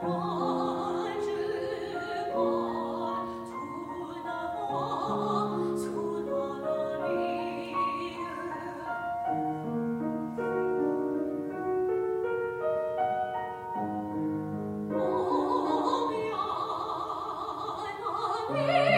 Oh. me.